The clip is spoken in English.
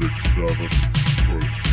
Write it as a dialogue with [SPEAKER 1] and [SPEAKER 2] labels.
[SPEAKER 1] six, seven.
[SPEAKER 2] First.